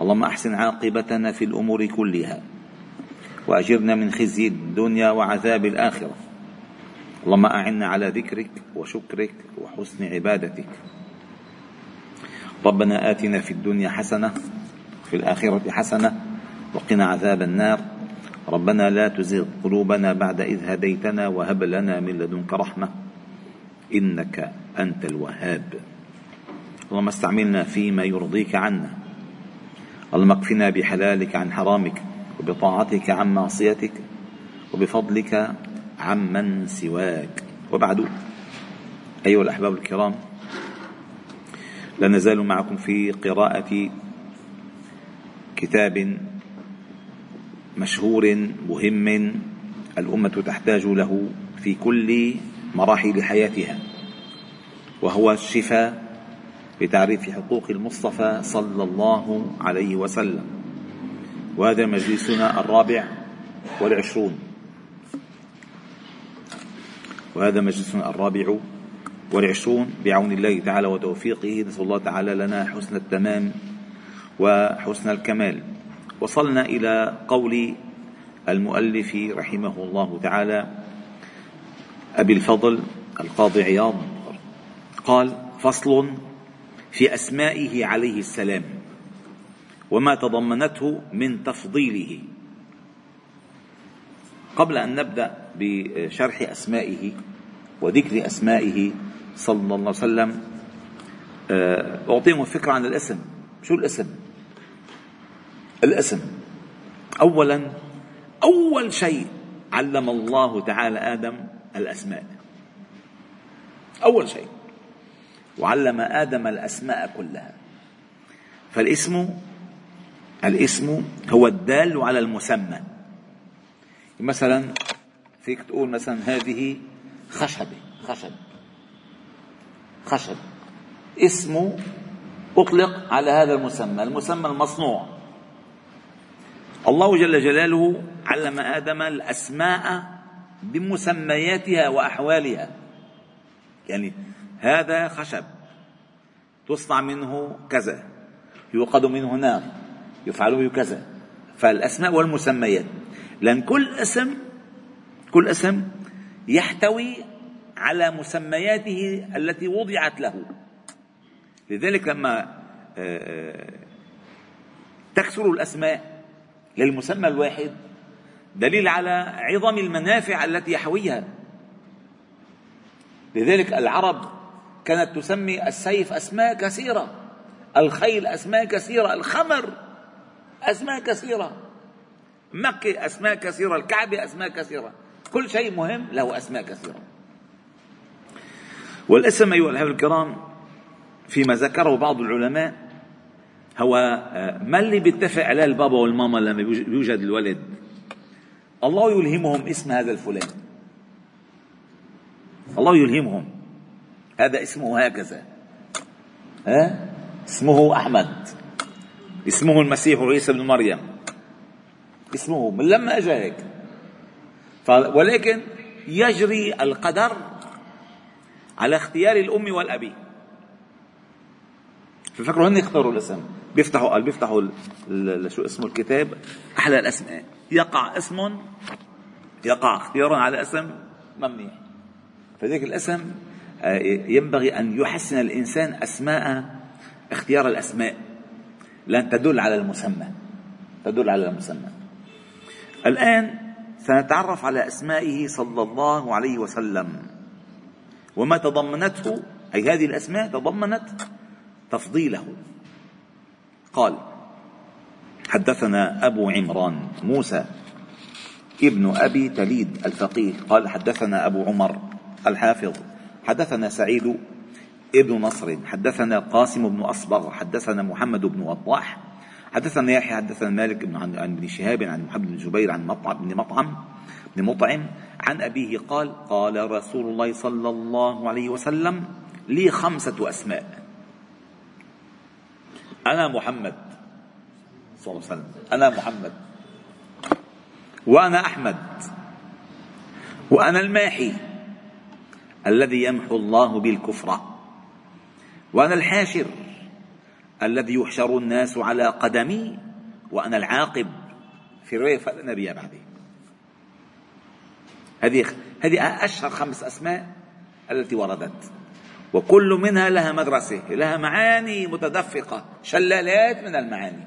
اللهم أحسن عاقبتنا في الأمور كلها وأجرنا من خزي الدنيا وعذاب الآخرة. اللهم أعنا على ذكرك وشكرك وحسن عبادتك. ربنا آتنا في الدنيا حسنة في الآخرة حسنة وقنا عذاب النار. ربنا لا تزغ قلوبنا بعد إذ هديتنا وهب لنا من لدنك رحمة إنك أنت الوهاب. اللهم استعملنا فيما يرضيك عنا. اللهم اكفنا بحلالك عن حرامك وبطاعتك عن معصيتك وبفضلك عمن سواك. وبعد أيها الأحباب الكرام لا نزال معكم في قراءة كتاب مشهور مهم الأمة تحتاج له في كل مراحل حياتها وهو الشفاء بتعريف حقوق المصطفى صلى الله عليه وسلم. وهذا مجلسنا الرابع والعشرون. وهذا مجلسنا الرابع والعشرون بعون الله تعالى وتوفيقه. نسأل الله تعالى لنا حسن التمام وحسن الكمال. وصلنا إلى قول المؤلف رحمه الله تعالى أبي الفضل القاضي عياض. قال فصل في أسمائه عليه السلام وما تضمنته من تفضيله. قبل أن نبدأ بشرح أسمائه وذكر أسمائه صلى الله عليه وسلم آه، أعطيهم فكرة عن الاسم. شو الاسم؟ الاسم. اولا أول شيء علم الله تعالى آدم الأسماء. أول شيء. وعلم آدم الأسماء كلها. فالاسم الاسم هو الدال على المسمى. مثلا فيك تقول مثلا هذه خشبة خشب خشب. اسمه أطلق على هذا المسمى المسمى المصنوع. الله جل جلاله علم آدم الأسماء بمسمياتها وأحوالها. يعني هذا خشب. تصنع منه كذا. يوقد منه نار. يفعل به كذا. فالأسماء والمسميات. لأن كل اسم كل اسم يحتوي على مسمياته التي وضعت له. لذلك لما آه، آه، تكثر الأسماء للمسمى الواحد دليل على عظم المنافع التي يحويها. لذلك العرب كانت تسمي السيف أسماء كثيرة الخيل أسماء كثيرة الخمر أسماء كثيرة مكة أسماء كثيرة الكعبة أسماء كثيرة. كل شيء مهم له أسماء كثيرة. والاسم أيها الأحبة الكرام فيما ذكره بعض العلماء هو آه، ما اللي بيتفق عليه البابا والماما لما يوجد الولد؟ الله يلهمهم اسم هذا الفلان. الله يلهمهم. هذا اسمه هكذا. ها؟ اسمه أحمد. اسمه المسيح عيسى بن مريم. اسمه من لما اجى هيك. ولكن يجري القدر على اختيار الأم والأبي. ففكروا هن يختاروا الاسم. بيفتحوا قال بيفتحوا شو اسمه الكتاب؟ أحلى الأسماء. يقع اسم يقع اختيارا على اسم ممنيع فذلك الاسم ينبغي أن يحسن الإنسان أسماء اختيار الأسماء. لأن تدل على المسمى. تدل على المسمى. الآن سنتعرف على أسمائه صلى الله عليه وسلم. وما تضمنته أي هذه الأسماء تضمنت تفضيله. قال حدثنا أبو عمران موسى ابن أبي تليد الفقيه. قال حدثنا أبو عمر الحافظ. حدثنا سعيد ابن نصر حدثنا قاسم بن أصبغ حدثنا محمد بن وضاح حدثنا يحيى حدثنا مالك بن عن ابن شهاب عن محمد بن جبير عن مطعم بن مطعم بن مطعم عن أبيه قال قال رسول الله صلى الله عليه وسلم لي خمسة أسماء. أنا محمد. صلى الله عليه وسلم. أنا محمد. وأنا أحمد. وأنا الماحي. الذي يمحو الله بالكفر. وأنا الحاشر الذي يحشر الناس على قدمي وأنا العاقب في رواية فلا نبي بعدي. هذه هذه أشهر خمس أسماء التي وردت. وكل منها لها مدرسة لها معاني متدفقة شلالات من المعاني.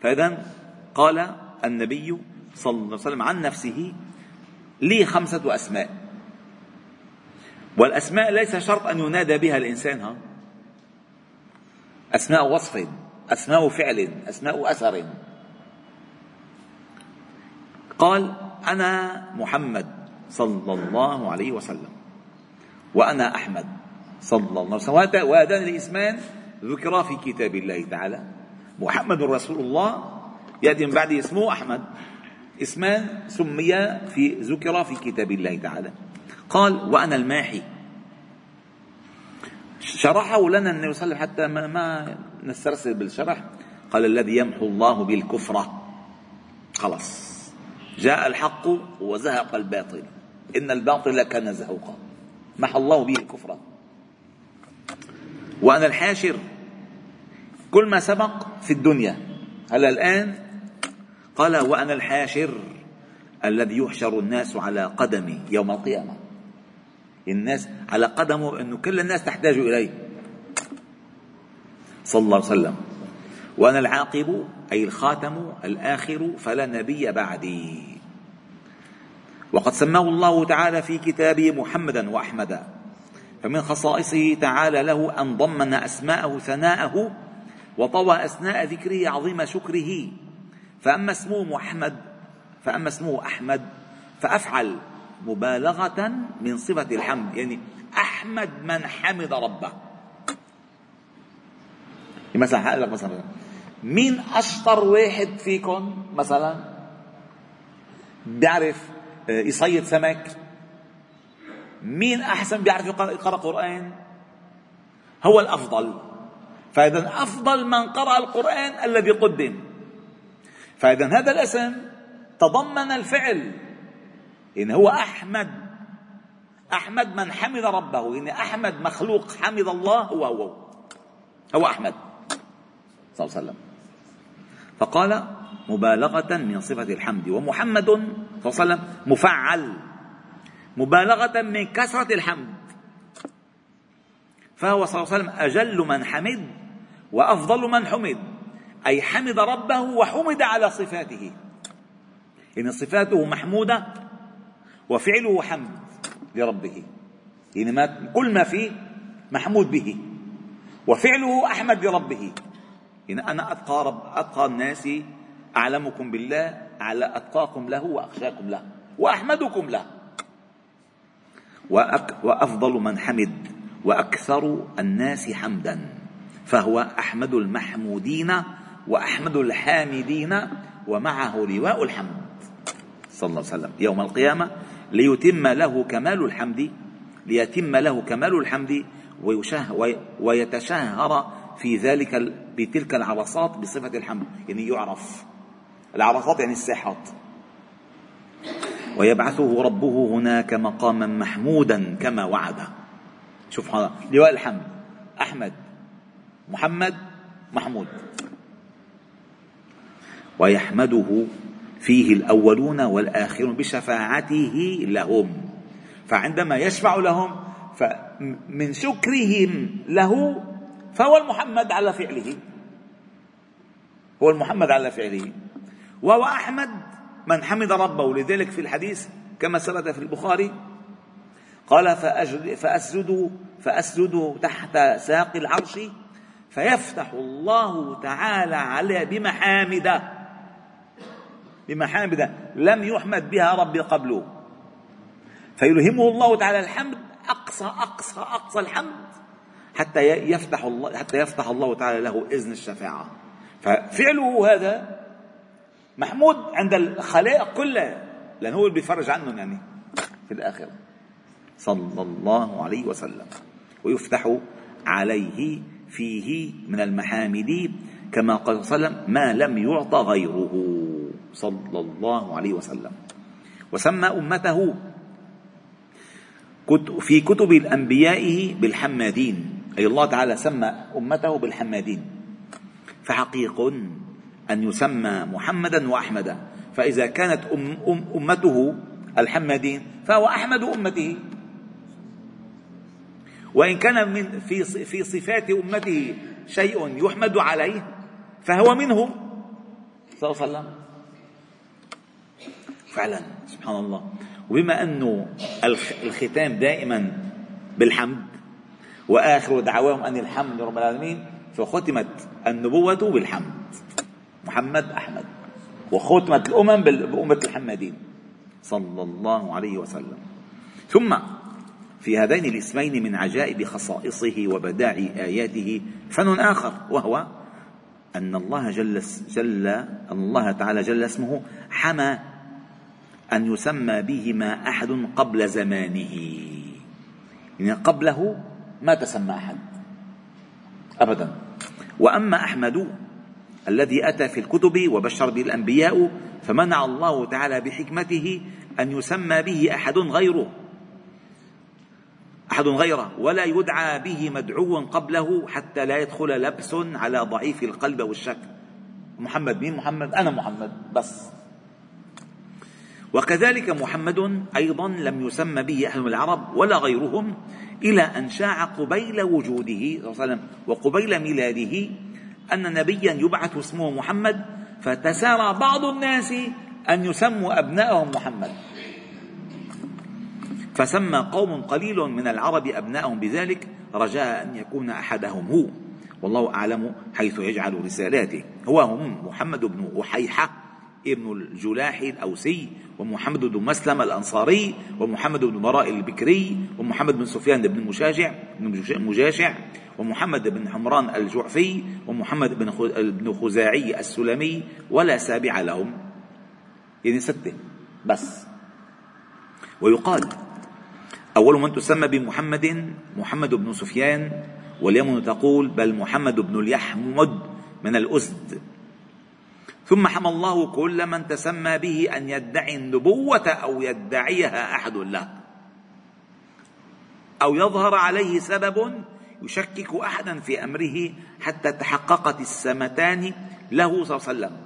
فإذا قال النبي صلى الله عليه وسلم عن نفسه لي خمسة أسماء. والأسماء ليس شرط أن ينادى بها الإنسان ها؟ أسماء وصف أسماء فعل أسماء أثر. قال أنا محمد صلى الله عليه وسلم وأنا أحمد صلى الله عليه وسلم. وهذان الاسمان ذكرا في كتاب الله تعالى. محمد رسول الله يأتي من بعد اسمه أحمد. اسمان سميا في ذكرا في كتاب الله تعالى. قال وأنا الماحي. شرحه لنا النبي صلى الله عليه وسلم حتى ما, نسترسل بالشرح. قال الذي يمحو الله بالكفر. خلاص. جاء الحق وزهق الباطل. إن الباطل كان زهوقا. محى الله به الكفر. وأنا الحاشر. كل ما سبق في الدنيا. هلا الآن؟ قال وأنا الحاشر الذي يحشر الناس على قدمي يوم القيامة. الناس على قدمه أنه كل الناس تحتاج إليه. صلى الله عليه وسلم. وأنا العاقب أي الخاتم الآخر فلا نبي بعدي. وقد سماه الله تعالى في كتابه محمدا وأحمدا. فمن خصائصه تعالى له أن ضمن أسماءه ثناءه وطوى أثناء ذكره عظيم شكره. فأما اسمه محمد فأما اسمه أحمد فأفعل. مبالغة من صفة الحمد يعني أحمد من حمد ربه. مثلا هقول لك مثلا مين أشطر واحد فيكم مثلا؟ بيعرف آه، يصيد سمك؟ مين أحسن بيعرف يقرأ قرآن؟ هو الأفضل. فإذا أفضل من قرأ القرآن الذي قدم. فإذا هذا الاسم تضمن الفعل. إن هو أحمد. أحمد من حمد ربه. إن أحمد مخلوق حمد الله هو هو. هو أحمد. صلى الله عليه وسلم. فقال مبالغة من صفة الحمد. ومحمد صلى الله عليه وسلم مفعل. مبالغة من كثرة الحمد. فهو صلى الله عليه وسلم أجل من حمد وأفضل من حمد. أي حمد ربه وحمد على صفاته. إن صفاته محمودة وفعله حمد لربه. يعني ما كل ما فيه محمود به. وفعله أحمد لربه. يعني أنا أتقى, رب أتقى الناس أعلمكم بالله على أتقاكم له وأخشاكم له وأحمدكم له. وأك وأفضل من حمد وأكثر الناس حمدا. فهو أحمد المحمودين وأحمد الحامدين ومعه لواء الحمد. صلى الله عليه وسلم. يوم القيامة ليتم له كمال الحمد ليتم له كمال الحمد ويتشهر في ذلك بتلك العرصات بصفة الحمد يعني يعرف. العرصات يعني الساحات ويبعثه ربه هناك مقاما محمودا كما وعد. شوف هذا لواء الحمد أحمد محمد محمود. ويحمده فيه الأولون والآخرون بشفاعته لهم. فعندما يشفع لهم فمن شكرهم له فهو المحمد على فعله. هو المحمد على فعله. وهو أحمد من حمد ربه. لذلك في الحديث كما ثبت في البخاري قال فأسجد فأسجد تحت ساق العرش فيفتح الله تعالى عليه بمحامد بمحامد لم يحمد بها ربي قبله فيلهمه الله تعالى الحمد أقصى أقصى أقصى الحمد حتى يفتح الله حتى يفتح الله تعالى له إذن الشفاعة. ففعله هذا محمود عند الخلائق كلها لأنه هو اللي بيفرج عنهم يعني في الآخرة. صلى الله عليه وسلم. ويفتح عليه فيه من المحامد كما قال صلى الله عليه وسلم ما لم يعط غيره. صلى الله عليه وسلم. وسمى أمته في كتب الأنبياء بالحمادين. أي الله تعالى سمى أمته بالحمادين. فحقيق أن يسمى محمدا وأحمدا. فإذا كانت أم أم أمته الحمادين فهو أحمد أمته. وإن كان من في في صفات أمته شيء يحمد عليه فهو منه. صلى الله عليه وسلم. فعلا سبحان الله. وبما أنه الختام دائما بالحمد وآخر دعواهم أن الحمد رب العالمين فختمت النبوة بالحمد. محمد أحمد. وختمت الأمم بأمة الحمادين. صلى الله عليه وسلم. ثم في هذين الاسمين من عجائب خصائصه وبداع آياته فن آخر وهو أن الله جل جل الله تعالى جل اسمه حمى أن يسمى بهما أحد قبل زمانه. يعني قبله ما تسمى أحد. أبدا. وأما أحمد الذي أتى في الكتب وبشر به الأنبياء فمنع الله تعالى بحكمته أن يسمى به أحد غيره. أحد غيره. ولا يدعى به مدعو قبله حتى لا يدخل لبس على ضعيف القلب والشك. محمد. مين محمد؟ أنا محمد. بس. وكذلك محمد أيضا لم يسمى به من العرب ولا غيرهم إلى أن شاع قبيل وجوده صلى الله عليه وسلم وقبيل ميلاده أن نبيا يبعث اسمه محمد فتسارى بعض الناس أن يسموا أبنائهم محمد. فسمى قوم قليل من العرب أبنائهم بذلك رجاء أن يكون أحدهم هو. والله أعلم حيث يجعل رسالاته. هو هم محمد بن أحيحة ابن الجلاح الأوسي ومحمد بن مسلم الأنصاري ومحمد بن براء البكري ومحمد بن سفيان بن المشاجع مجاشع ومحمد بن حمران الجعفي ومحمد بن خزاعي السلمي ولا سابع لهم. يعني ستة بس. ويقال أول من تسمى بمحمد محمد بن سفيان واليمن تقول بل محمد بن اليحمد من الأسد ثم حمى الله كل من تسمى به أن يدعي النبوة أو يدعيها أحد له. أو يظهر عليه سبب يشكك أحدا في أمره حتى تحققت السمتان له صلى الله عليه وسلم.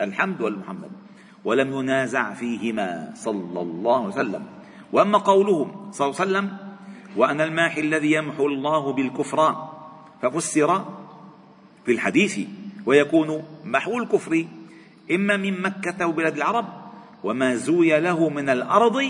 الحمد والمحمد. ولم ينازع فيهما صلى الله عليه وسلم. وأما قولهم صلى الله عليه وسلم وأنا الماحي الذي يمحو الله بالكفر ففسر في الحديث ويكون محو الكفر إما من مكة وبلاد العرب وما زوي له من الأرض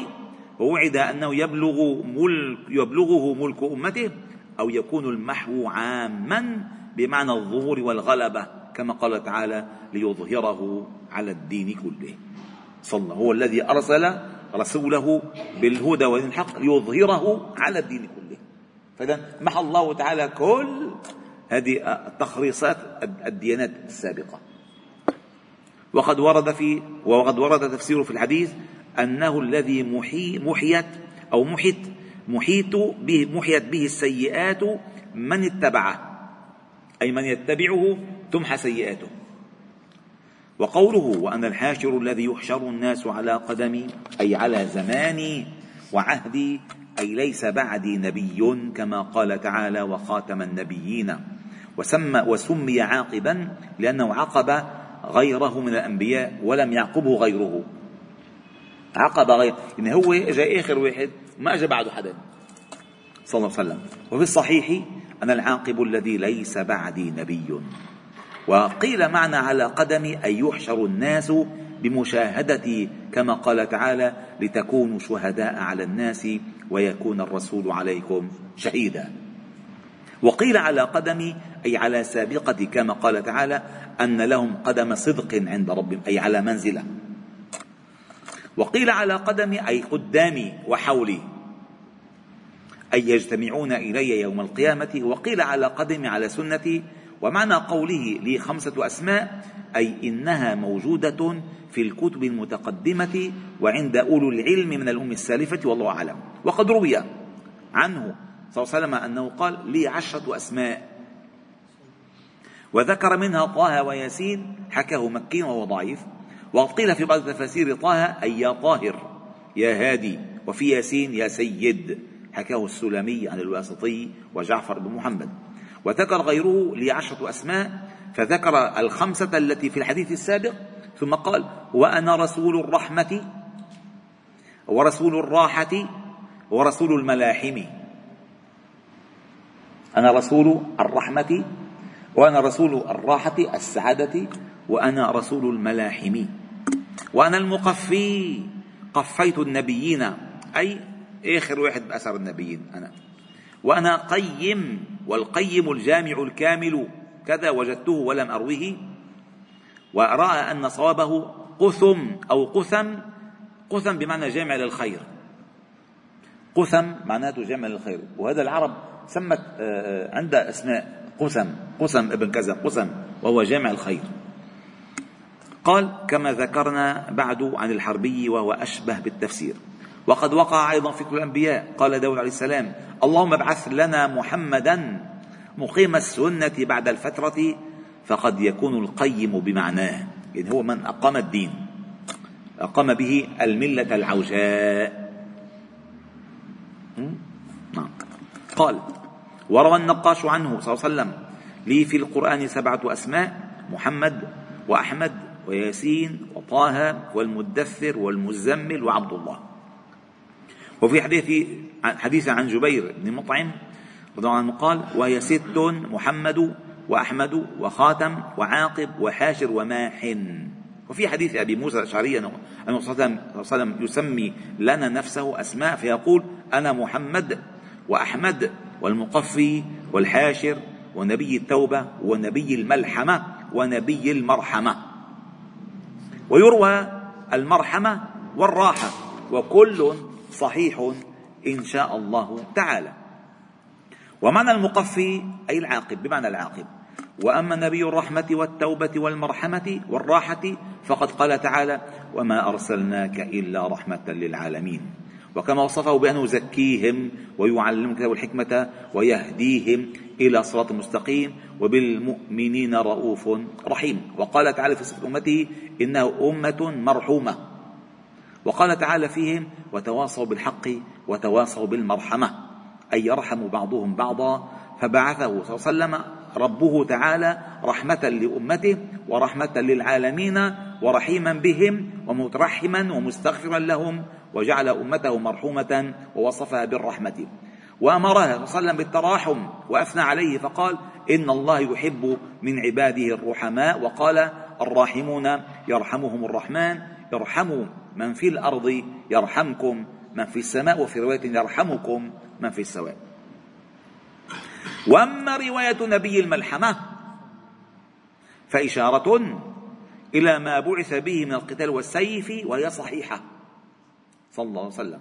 ووعد أنه يبلغ ملك يبلغه ملك أمته أو يكون المحو عاما بمعنى الظهور والغلبة كما قال تعالى ليظهره على الدين كله صلى هو الذي أرسل رسوله بالهدى ودين الحق ليظهره على الدين كله. فإذا محى الله تعالى كل هذه التخريصات الديانات السابقة. وقد ورد في وقد ورد تفسيره في الحديث أنه الذي محي محيت أو محيت محيت به محيت به السيئات من اتبعه. أي من يتبعه تمحى سيئاته. وقوله وأنا الحاشر الذي يحشر الناس على قدمي أي على زماني وعهدي أي ليس بعدي نبي كما قال تعالى وخاتم النبيين وسمى وسمي عاقبا لأنه عقب غيره من الأنبياء ولم يعقبه غيره. عقب غير. يعني هو اجى آخر واحد ما اجى بعده حدا. صلى الله عليه وسلم. وفي الصحيح أنا العاقب الذي ليس بعدي نبي. وقيل معنى على قدم أن يحشر الناس بمشاهدتي كما قال تعالى لتكونوا شهداء على الناس ويكون الرسول عليكم شهيدا. وقيل على قدم أي على سابقة كما قال تعالى أن لهم قدم صدق عند ربهم أي على منزلة. وقيل على قدم أي قدامي وحولي. أي يجتمعون إلي يوم القيامة. وقيل على قدم على سنتي. ومعنى قوله لي خمسة أسماء أي إنها موجودة في الكتب المتقدمة وعند أولو العلم من الأم السالفة والله أعلم. وقد روي عنه صلى الله عليه وسلم أنه قال لي عشرة أسماء. وذكر منها طه وياسين حكاه مكي وهو ضعيف. وقيل في بعض التفاسير طه أي يا طاهر يا هادي وفي ياسين يا سيد. حكاه السلمي عن الواسطي وجعفر بن محمد. وذكر غيره لي عشرة أسماء فذكر الخمسة التي في الحديث السابق ثم قال وأنا رسول الرحمة ورسول الراحة ورسول الملاحم. أنا رسول الرحمة وأنا رسول الراحة السعادة وأنا رسول الملاحم. وأنا المقفي. قفيت النبيين. أي آخر واحد بأثر النبيين أنا. وأنا قيم والقيم الجامع الكامل. كذا وجدته ولم أروه. ورأى أن صوابه قثم أو قثم. قثم بمعنى جامع للخير. قثم معناته جامع للخير. وهذا العرب سمت آه، آه، عندها أسماء. قثم قثم ابن كذا قثم وهو جامع الخير. قال كما ذكرنا بعد عن الحربي وهو أشبه بالتفسير. وقد وقع أيضا في كل الأنبياء. قال داود عليه السلام اللهم ابعث لنا محمدا مقيم السنة بعد الفترة فقد يكون القيم بمعناه. يعني هو من أقام الدين أقام به الملة العوجاء. نعم. قال وروى النقاش عنه صلى الله عليه وسلم لي في القرآن سبعة أسماء محمد وأحمد وياسين وطه والمدثر والمزمل وعبد الله. وفي حديث حديث عن جبير بن مطعم رضي الله عنه قال وهي ست محمد وأحمد وخاتم وعاقب وحاشر وماحن. وفي حديث أبي موسى الأشعري أنه صلى الله عليه وسلم يسمي لنا نفسه أسماء فيقول أنا محمد وأحمد والمقفي والحاشر ونبي التوبة ونبي الملحمة ونبي المرحمة. ويروى المرحمة والراحة وكل صحيح إن شاء الله تعالى. ومعنى المقفي أي العاقب بمعنى العاقب. وأما نبي الرحمة والتوبة والمرحمة والراحة فقد قال تعالى وما أرسلناك إلا رحمة للعالمين. وكما وصفه بأنه يزكيهم ويعلمهم الكتاب والحكمة ويهديهم إلى صراط مستقيم وبالمؤمنين رؤوف رحيم. وقال تعالى في صفة أمته إنه أمة مرحومة. وقال تعالى فيهم وتواصوا بالحق وتواصوا بالمرحمة أي يرحم بعضهم بعضا. فبعثه صلى الله عليه وسلم ربه تعالى رحمة لأمته ورحمة للعالمين ورحيما بهم ومترحما ومستغفرا لهم وجعل أمته مرحومة ووصفها بالرحمة. وأمرها صلى الله عليه وسلم بالتراحم وأثنى عليه فقال إن الله يحب من عباده الرحماء. وقال الراحمون يرحمهم الرحمن ارحموا من في الأرض يرحمكم من في السماء وفي رواية يرحمكم من في السماء وأما رواية نبي الملحمة فإشارة إلى ما بعث به من القتال والسيف وهي صحيحة. صلى الله عليه وسلم.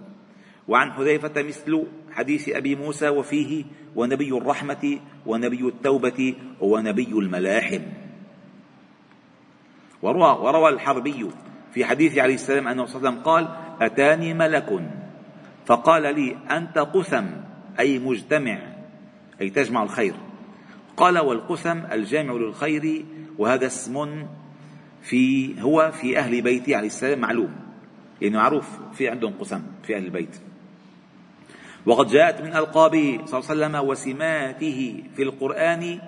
وعن حذيفة مثل حديث أبي موسى وفيه ونبي الرحمة ونبي التوبة ونبي الملاحم. وروى, وروى الحربي في حديث عليه السلام أنه صلى الله عليه وسلم قال أتاني ملك فقال لي أنت قثم أي مجتمع أي تجمع الخير. قال والقسم الجامع للخير وهذا اسم في هو في أهل بيته عليه السلام معلوم. يعني معروف في عندهم قسم في أهل البيت. وقد جاءت من ألقابه صلى الله عليه وسلم وسماته في القرآن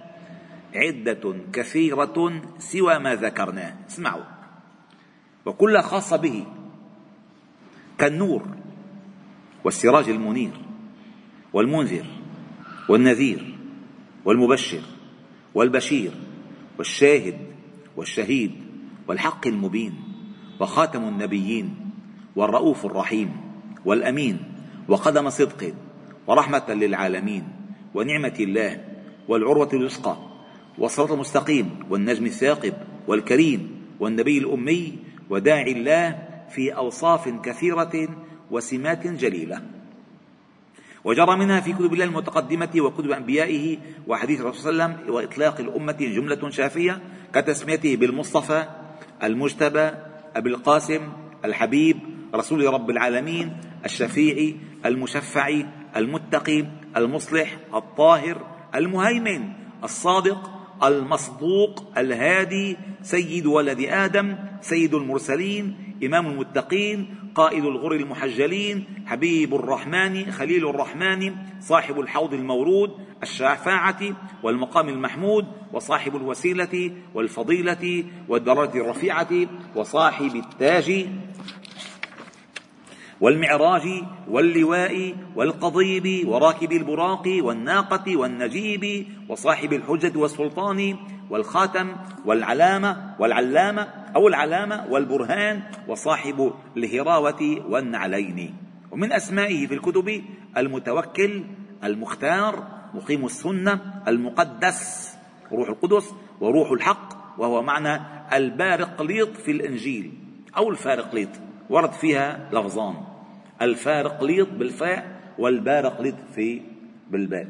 عدة كثيرة سوى ما ذكرناه اسمعوا. وكلها خاصة به كالنور والسراج المنير والمنذر والنذير والمبشر والبشير والشاهد والشهيد والحق المبين وخاتم النبيين والرؤوف الرحيم والأمين وقدم صدق ورحمة للعالمين ونعمة الله والعروة الوثقى والصراط المستقيم والنجم الثاقب والكريم والنبي الأمي وداعي الله في أوصاف كثيرة وسمات جليلة. وجرى منها في كتب الله المتقدمة وكتب أنبيائه وحديث الرسول صلى الله عليه وسلم وإطلاق الأمة جملة شافية كتسميته بالمصطفى المجتبى أبي القاسم الحبيب رسول رب العالمين الشفيع المشفع المتقي المصلح الطاهر المهيمن الصادق المصدوق الهادي سيد ولد آدم سيد المرسلين إمام المتقين قائد الغر المحجلين حبيب الرحمن خليل الرحمن صاحب الحوض المورود الشافعه والمقام المحمود وصاحب الوسيلة والفضيلة والدرجة الرفيعة وصاحب التاج والمعراج واللواء والقضيب وراكب البراق والناقة والنجيب وصاحب الحجة والسلطان والخاتم والعلامة والعلامة أو العلامة والبرهان وصاحب الهراوة والنعلين. ومن أسمائه في الكتب المتوكل المختار مقيم السنة المقدس روح القدس وروح الحق وهو معنى البارقليط في الإنجيل أو الفارقليط ورد فيها لفظان. الفارقليط بالفاء والبارقليط في بالباء.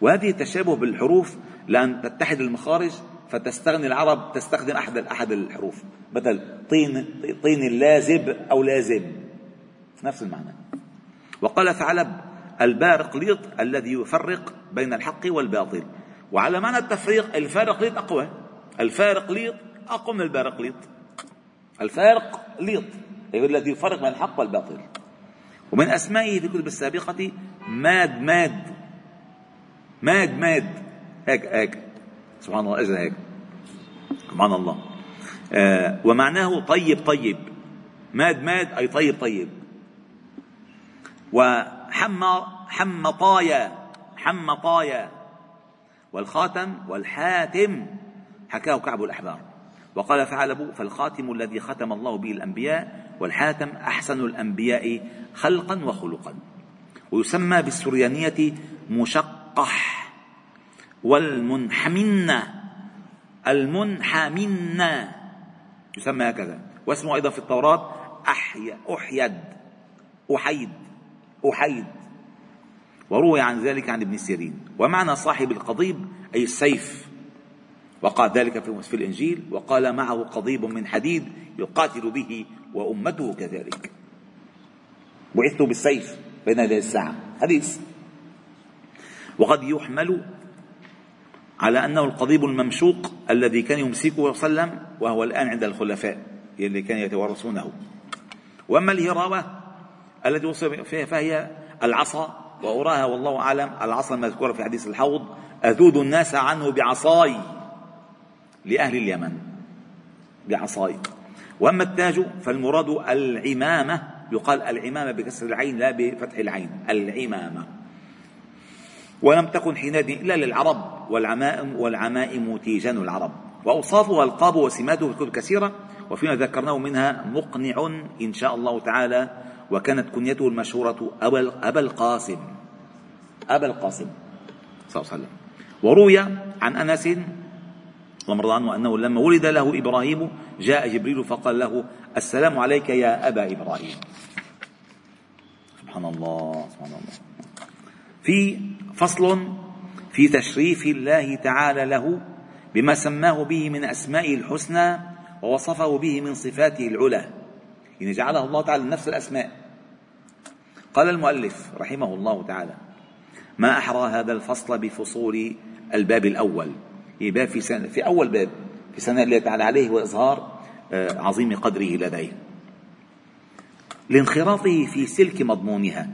وهذه التشابه بالحروف لأن تتحد المخارج فتستغني العرب تستخدم أحد أحد الحروف. مثل طين طين اللازب أو لازب نفس المعنى. وقال ثعلب البارقليط الذي يفرق بين الحق والباطل. وعلى معنى التفريق الفارقليط أقوى. الفارقليط أقوى من البارقليط الفارق ليط. أي الذي يفرق بين الحق والباطل. ومن أسمائه في الكتب السابقة ماد ماد. ماد ماد. هيك هيك. سبحان الله أجل هيك. سبحان الله. آه ومعناه طيب طيب. ماد ماد أي طيب طيب. وحم حمطايا حمطايا والخاتم والحاتم. حكاه كعب الأحبار. وقال ثعلب فالخاتم الذي ختم الله به الأنبياء والحاتم أحسن الأنبياء خلقا وخلقا. ويسمى بالسريانية مشقح والمنحمن المنحمن. يسمى هكذا. واسمه أيضا في التوراة أحي أحيد أحيد أحيد. وروي عن ذلك عن ابن سيرين. ومعنى صاحب القضيب أي السيف. وقع ذلك في الإنجيل وقال معه قضيب من حديد يقاتل به وأمته كذلك. بعثت بالسيف بين يدي الساعة. حديث. وقد يحمل على أنه القضيب الممشوق الذي كان يمسكه صلى الله عليه وسلم وهو الآن عند الخلفاء اللي كانوا يتوارثونه وأما الهراوة التي وصف فيها فهي العصا وأراها والله أعلم العصا المذكورة في حديث الحوض أذود الناس عنه بعصاي. لأهل اليمن بعصاي وأما التاج فالمراد العمامة يقال العمامة بكسر العين لا بفتح العين العمامة. ولم تكن حينئذ إلا للعرب والعمائم والعمائم تيجان العرب. وأوصافها القاب وسماته كتب كثيرة وفيما ذكرناه منها مقنع إن شاء الله تعالى وكانت كنيته المشهورة أبا القاسم. أبا القاسم صلى الله عليه وسلم. وروي عن أنس رضي عنه أنه لما ولد له إبراهيم جاء جبريل فقال له السلام عليك يا أبا إبراهيم. سبحان الله سبحان الله. في فصل في تشريف الله تعالى له بما سماه به من أسمائه الحسنى ووصفه به من صفاته العلى. يعني جعله الله تعالى نفس الأسماء. قال المؤلف رحمه الله تعالى ما أحرى هذا الفصل بفصول الباب الأول. باب في سنة في أول باب في سنة الله تعالى عليه وإظهار آه، عظيم قدره لديه. لانخراطه في سلك مضمونها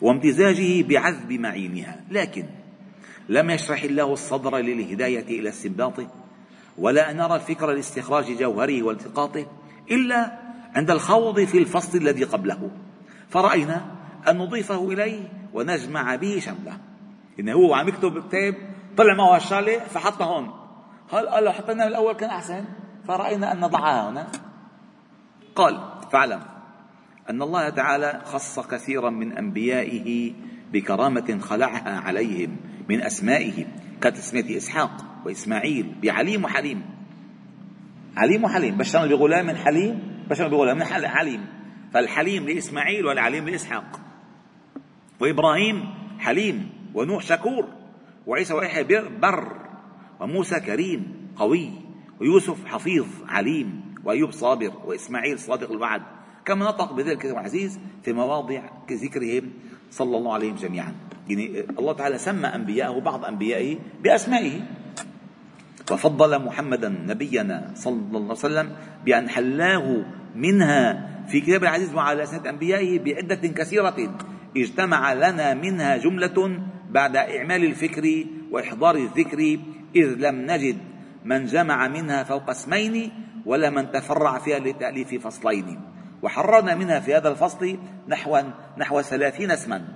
وامتزاجه بعذب معينها. لكن لم يشرح الله الصدر للهداية إلى استنباطه ولا نرى الفكر لاستخراج جوهره والتقاطه إلا عند الخوض في الفصل الذي قبله. فرأينا أن نضيفه إليه ونجمع به شمله. إنه هو عم يكتب كتاب طلع معه هالشغلة فحطها هون. قال قال لو حطينا الأول كان أحسن؟ فرأينا أن نضعها هنا. قال فاعلم أن الله تعالى خص كثيرا من أنبيائه بكرامة خلعها عليهم من أسمائه كتسمية إسحاق وإسماعيل بعليم وحليم. عليم وحليم بشرنا بغلام حليم؟ بشرنا بغلام حليم فالحليم لإسماعيل والعليم لإسحاق. وإبراهيم حليم ونوح شكور. وعيسى ويحيى بر وموسى كريم قوي ويوسف حفيظ عليم وأيوب صابر وإسماعيل صادق الوعد. كما نطق بذلك العزيز في مواضع كذكرهم صلى الله عليهم جميعا. يعني الله تعالى سمى أنبياءه بعض أنبيائه بأسمائه. وفضل محمدا نبينا صلى الله عليه وسلم بأن حلاه منها في كتاب العزيز وعلى سنة أنبيائه بعدة كثيرة. اجتمع لنا منها جملة بعد إعمال الفكر وإحضار الذكر إذ لم نجد من جمع منها فوق اسمين ولا من تفرع فيها لتأليف فصلين. وحررنا منها في هذا الفصل نحو نحو ثلاثين اسما.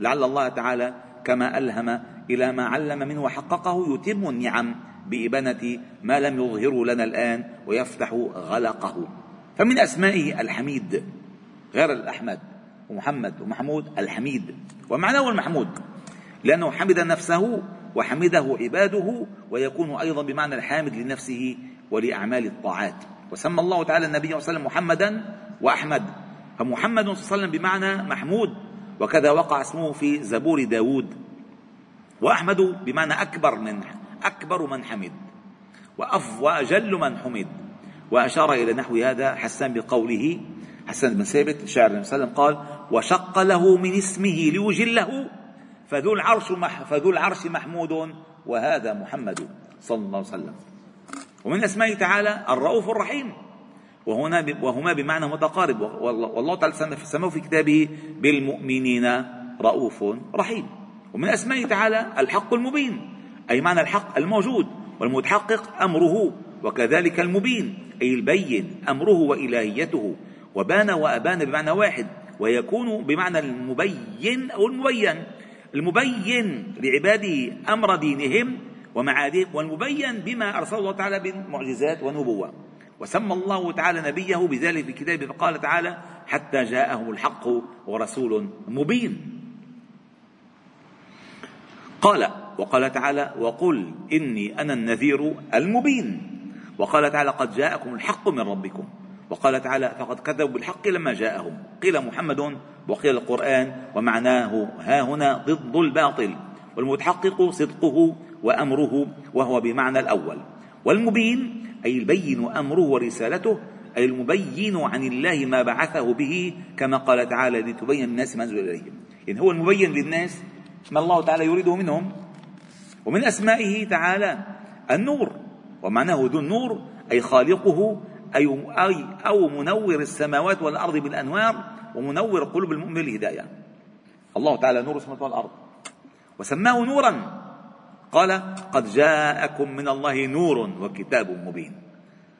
لعل الله تعالى كما ألهم إلى ما علم منه وحققه يتم النعم بإبانة ما لم يظهره لنا الآن ويفتح غلقه. فمن أسمائه الحميد غير الأحمد ومحمد ومحمود الحميد. ومعناه المحمود. لأنه حمد نفسه وحمده عباده ويكون أيضا بمعنى الحامد لنفسه ولأعمال الطاعات. وسمى الله تعالى النبي صلى الله عليه وسلم محمدا وأحمد. فمحمد صلى الله عليه وسلم بمعنى محمود وكذا وقع اسمه في زبور داود. وأحمد بمعنى أكبر من أكبر من حمد وأجل من حمد. وأشار إلى نحو هذا حسان بقوله حسان بن ثابت شاعر النبي صلى الله عليه وسلم قال وشق له من اسمه ليجله فذو العرش مح فذو العرش محمود وهذا محمد صلى الله عليه وسلم. ومن أسمائه تعالى الرؤوف الرحيم. وهنا وهما بمعنى متقارب. والله تعالى سماه في كتابه بالمؤمنين رؤوف رحيم. ومن أسمائه تعالى الحق المبين أي معنى الحق الموجود. والمتحقق أمره وكذلك المبين أي البين أمره وإلهيته. وبان وأبان بمعنى واحد ويكون بمعنى المبين أو المبين. المبين لعباده أمر دينهم ومعادهم والمبين بما ارسل الله تعالى من معجزات ونبوة. وسمى الله تعالى نبيه بذلك في كتابه فقال تعالى حتى جاءهم الحق ورسول مبين قال وقال تعالى وقل إني أنا النذير المبين وقال تعالى قد جاءكم الحق من ربكم وقال تعالى فقد كذبوا بالحق لما جاءهم قيل محمد وقيل القرآن ومعناه ها هنا ضد الباطل والمتحقق صدقه وأمره وهو بمعنى الأول. والمبين أي البين أمره ورسالته أي المبين عن الله ما بعثه به كما قال تعالى لتبين الناس ما أنزل إليهم يعني هو المبين للناس ما الله تعالى يريده منهم. ومن أسمائه تعالى النور ومعناه ذو النور أي خالقه أي أو منور السماوات والأرض بالأنوار ومنور قلوب المؤمن بالهداية الله تعالى نور السماوات والأرض. وسماه نورا. قال قد جاءكم من الله نور وكتاب مبين.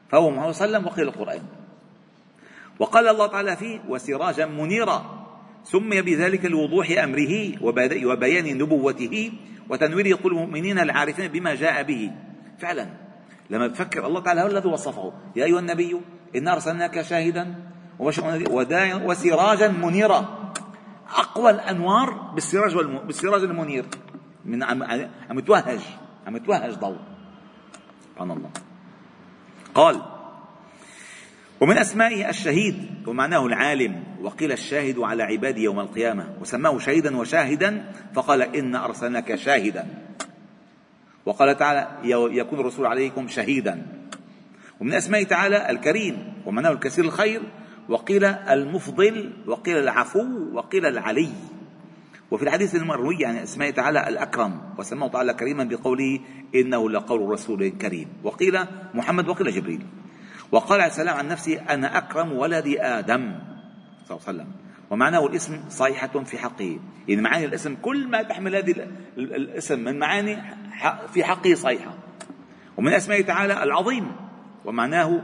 فهو محمد صلى الله عليه وسلم وقيل القرآن. وقال الله تعالى فيه وسراجا منيرا. سمي بذلك لوضوح أمره وبيان نبوته وتنوير قلوب المؤمنين العارفين بما جاء به. فعلا. لما تفكر الله تعالى هو الذي وصفه. يا أيها النبي إنا أرسلناك شاهدا وسراجا منيرا. أقوى الأنوار بالسراج والم... بالسراج المنير. من عم عم يتوهج. عم يتوهج ضوء. سبحان الله. قال ومن أسمائه الشهيد ومعناه العالم وقيل الشاهد على عباده يوم القيامة وسماه شهيدا وشاهدا فقال إن أرسلناك شاهدا. وقال تعالى يكون الرسول عليكم شهيدا. ومن أسمائه تعالى الكريم ومعناه الكثير الخير وقيل المفضل وقيل العفو وقيل العلي. وفي الحديث المروي عن أسماء تعالى الأكرم وسماه تعالى كريما بقوله إنه لقول رسول كريم. وقيل محمد وقيل جبريل. وقال عليه السلام عن نفسه أنا أكرم ولد آدم. صلى الله عليه وسلم. ومعناه الاسم صيحة في حقه. يعني معاني الاسم كل ما تحمل هذه الاسم من معاني في حقه صيحة. ومن اسمائه تعالى العظيم ومعناه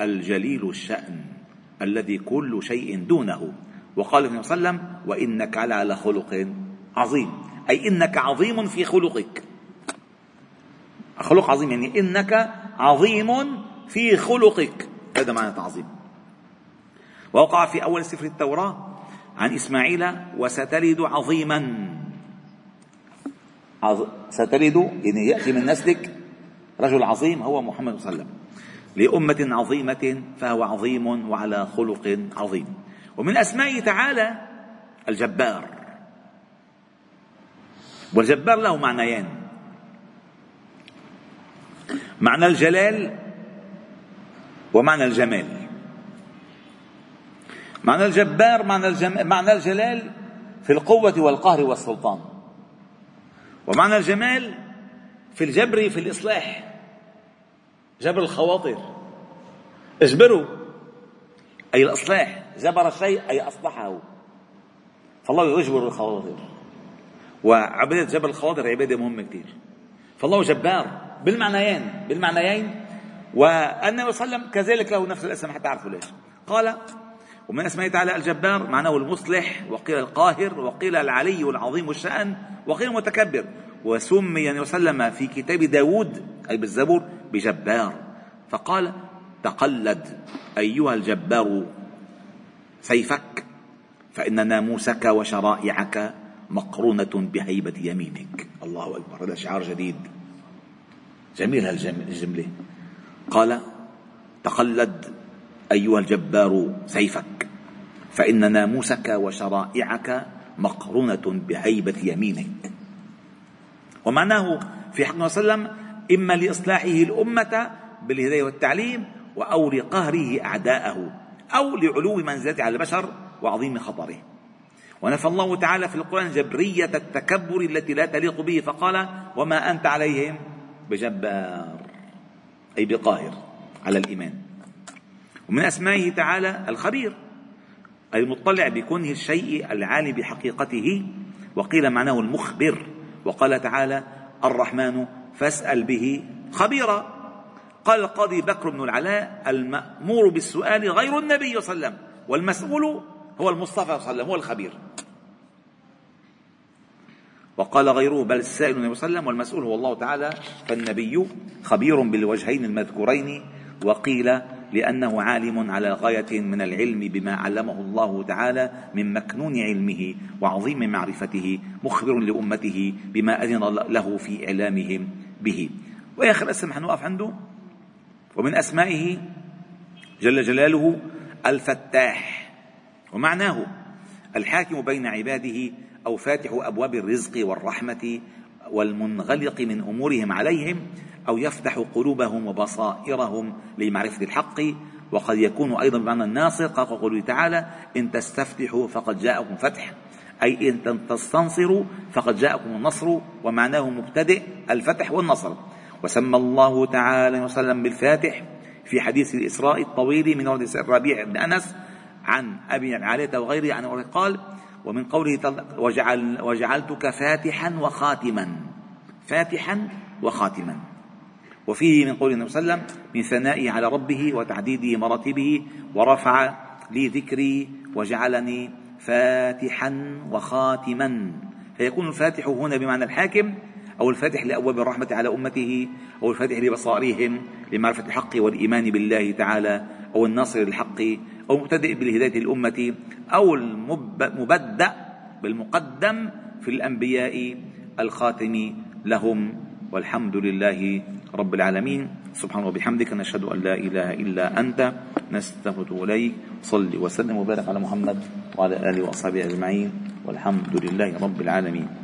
الجليل الشأن. الذي كل شيء دونه. وقال النبي صلى الله عليه وسلم وإنك على خلق عظيم. أي إنك عظيم في خلقك. خلق عظيم يعني إنك عظيم في خلقك. هذا معنى تعظيم. ووقع في أول سفر التوراة عن إسماعيل وستلد عظيما. عظ... ستلد يعني يأتي من نسلك رجل عظيم هو محمد صلى الله عليه وسلم. لأمة عظيمة فهو عظيم وعلى خلق عظيم. ومن أسمائه تعالى الجبار. والجبار له معنيان. معنى الجلال ومعنى الجمال. معنى الجبار معنى, الجم... معنى الجلال في القوة والقهر والسلطان. ومعنى الجمال في الجبر في الإصلاح. جبر الخواطر. اجبروا. أي الإصلاح. جبر الشيء أي أصلحه. فالله يجبر الخواطر. وعبادة جبر الخواطر عبادة مهمة كثير فالله جبار. بالمعنيين. بالمعنيين. والنبي صلى الله عليه وسلم كذلك له نفس الاسم حتى تعرفوا ليش. قال ومن اسمائه تعالى الجبار معناه المصلح وقيل القاهر وقيل العلي العظيم الشأن وقيل المتكبر. وسمي النبي صلى الله عليه وسلم في كتاب داود أي بالزبور بجبار. فقال تقلد أيها الجبار سيفك فإن ناموسك وشرائعك مقرونة بهيبة يمينك. الله أكبر هذا شعار جديد. جميل هالجملة قال تقلد أيها الجبار سيفك فإن ناموسك وشرائعك مقرونة بهيبة يمينك. ومعناه في حق صلى الله عليه وسلم إما لإصلاحه الأمة بالهداية والتعليم أو لقهره أعداءه أو لعلو منزلته على البشر وعظيم خطره. ونفى الله تعالى في القرآن جبرية التكبر التي لا تليق به فقال وما أنت عليهم بجبار. أي بقاهر على الإيمان. ومن أسمائه تعالى الخبير أي المطلع بكونه الشيء العالي بحقيقته وقيل معناه المخبر. وقال تعالى الرحمن فاسأل به خبيرا. قال القاضي بكر بن العلاء المأمور بالسؤال غير النبي صلى الله عليه وسلم والمسؤول هو المصطفى صلى الله عليه وسلم هو الخبير. وقال غيره بل السائل النبي صلى الله عليه وسلم والمسؤول هو الله تعالى فالنبي خبير بالوجهين المذكورين وقيل لأنه عالم على غاية من العلم بما علمه الله تعالى من مكنون علمه وعظيم معرفته مخبر لأمته بما أذن له في إعلامهم به. وآخر اسم حنوقف عنده؟ ومن أسمائه جل جلاله الفتاح ومعناه الحاكم بين عباده أو فاتح أبواب الرزق والرحمة والمنغلق من أمورهم عليهم أو يفتح قلوبهم وبصائرهم لمعرفة الحق. وقد يكون أيضا بمعنى الناصر قال تعالى إن تستفتحوا فقد جاءكم فتح. أي إن تستنصروا فقد جاءكم النصر ومعناه مبتدئ الفتح والنصر. وسمى الله تعالى وسلم بالفاتح. في حديث الإسراء الطويل من ولد الربيع بن أنس عن أبي عالية وغيره عن قال ومن قوله وجعل وجعلتك فاتحا وخاتما. فاتحا وخاتما. وفيه من قول النبي صلى الله عليه وسلم من ثنائه على ربه وتعديد مراتبه ورفع لي ذكري وجعلني فاتحا وخاتما. فيكون الفاتح هنا بمعنى الحاكم أو الفاتح لأبواب الرحمة على أمته أو الفاتح لبصائرهم لمعرفة الحق والإيمان بالله تعالى أو الناصر للحق أو مبتدئ بالهداية الأمة أو المبدأ بالمقدم في الأنبياء الخاتم لهم والحمد لله رب العالمين. سبحانه وبحمدك نشهد أن لا إله إلا أنت. نستغفر إليك. صل وسلم وبارك على محمد وعلى آله وأصحابه أجمعين. والحمد لله رب العالمين.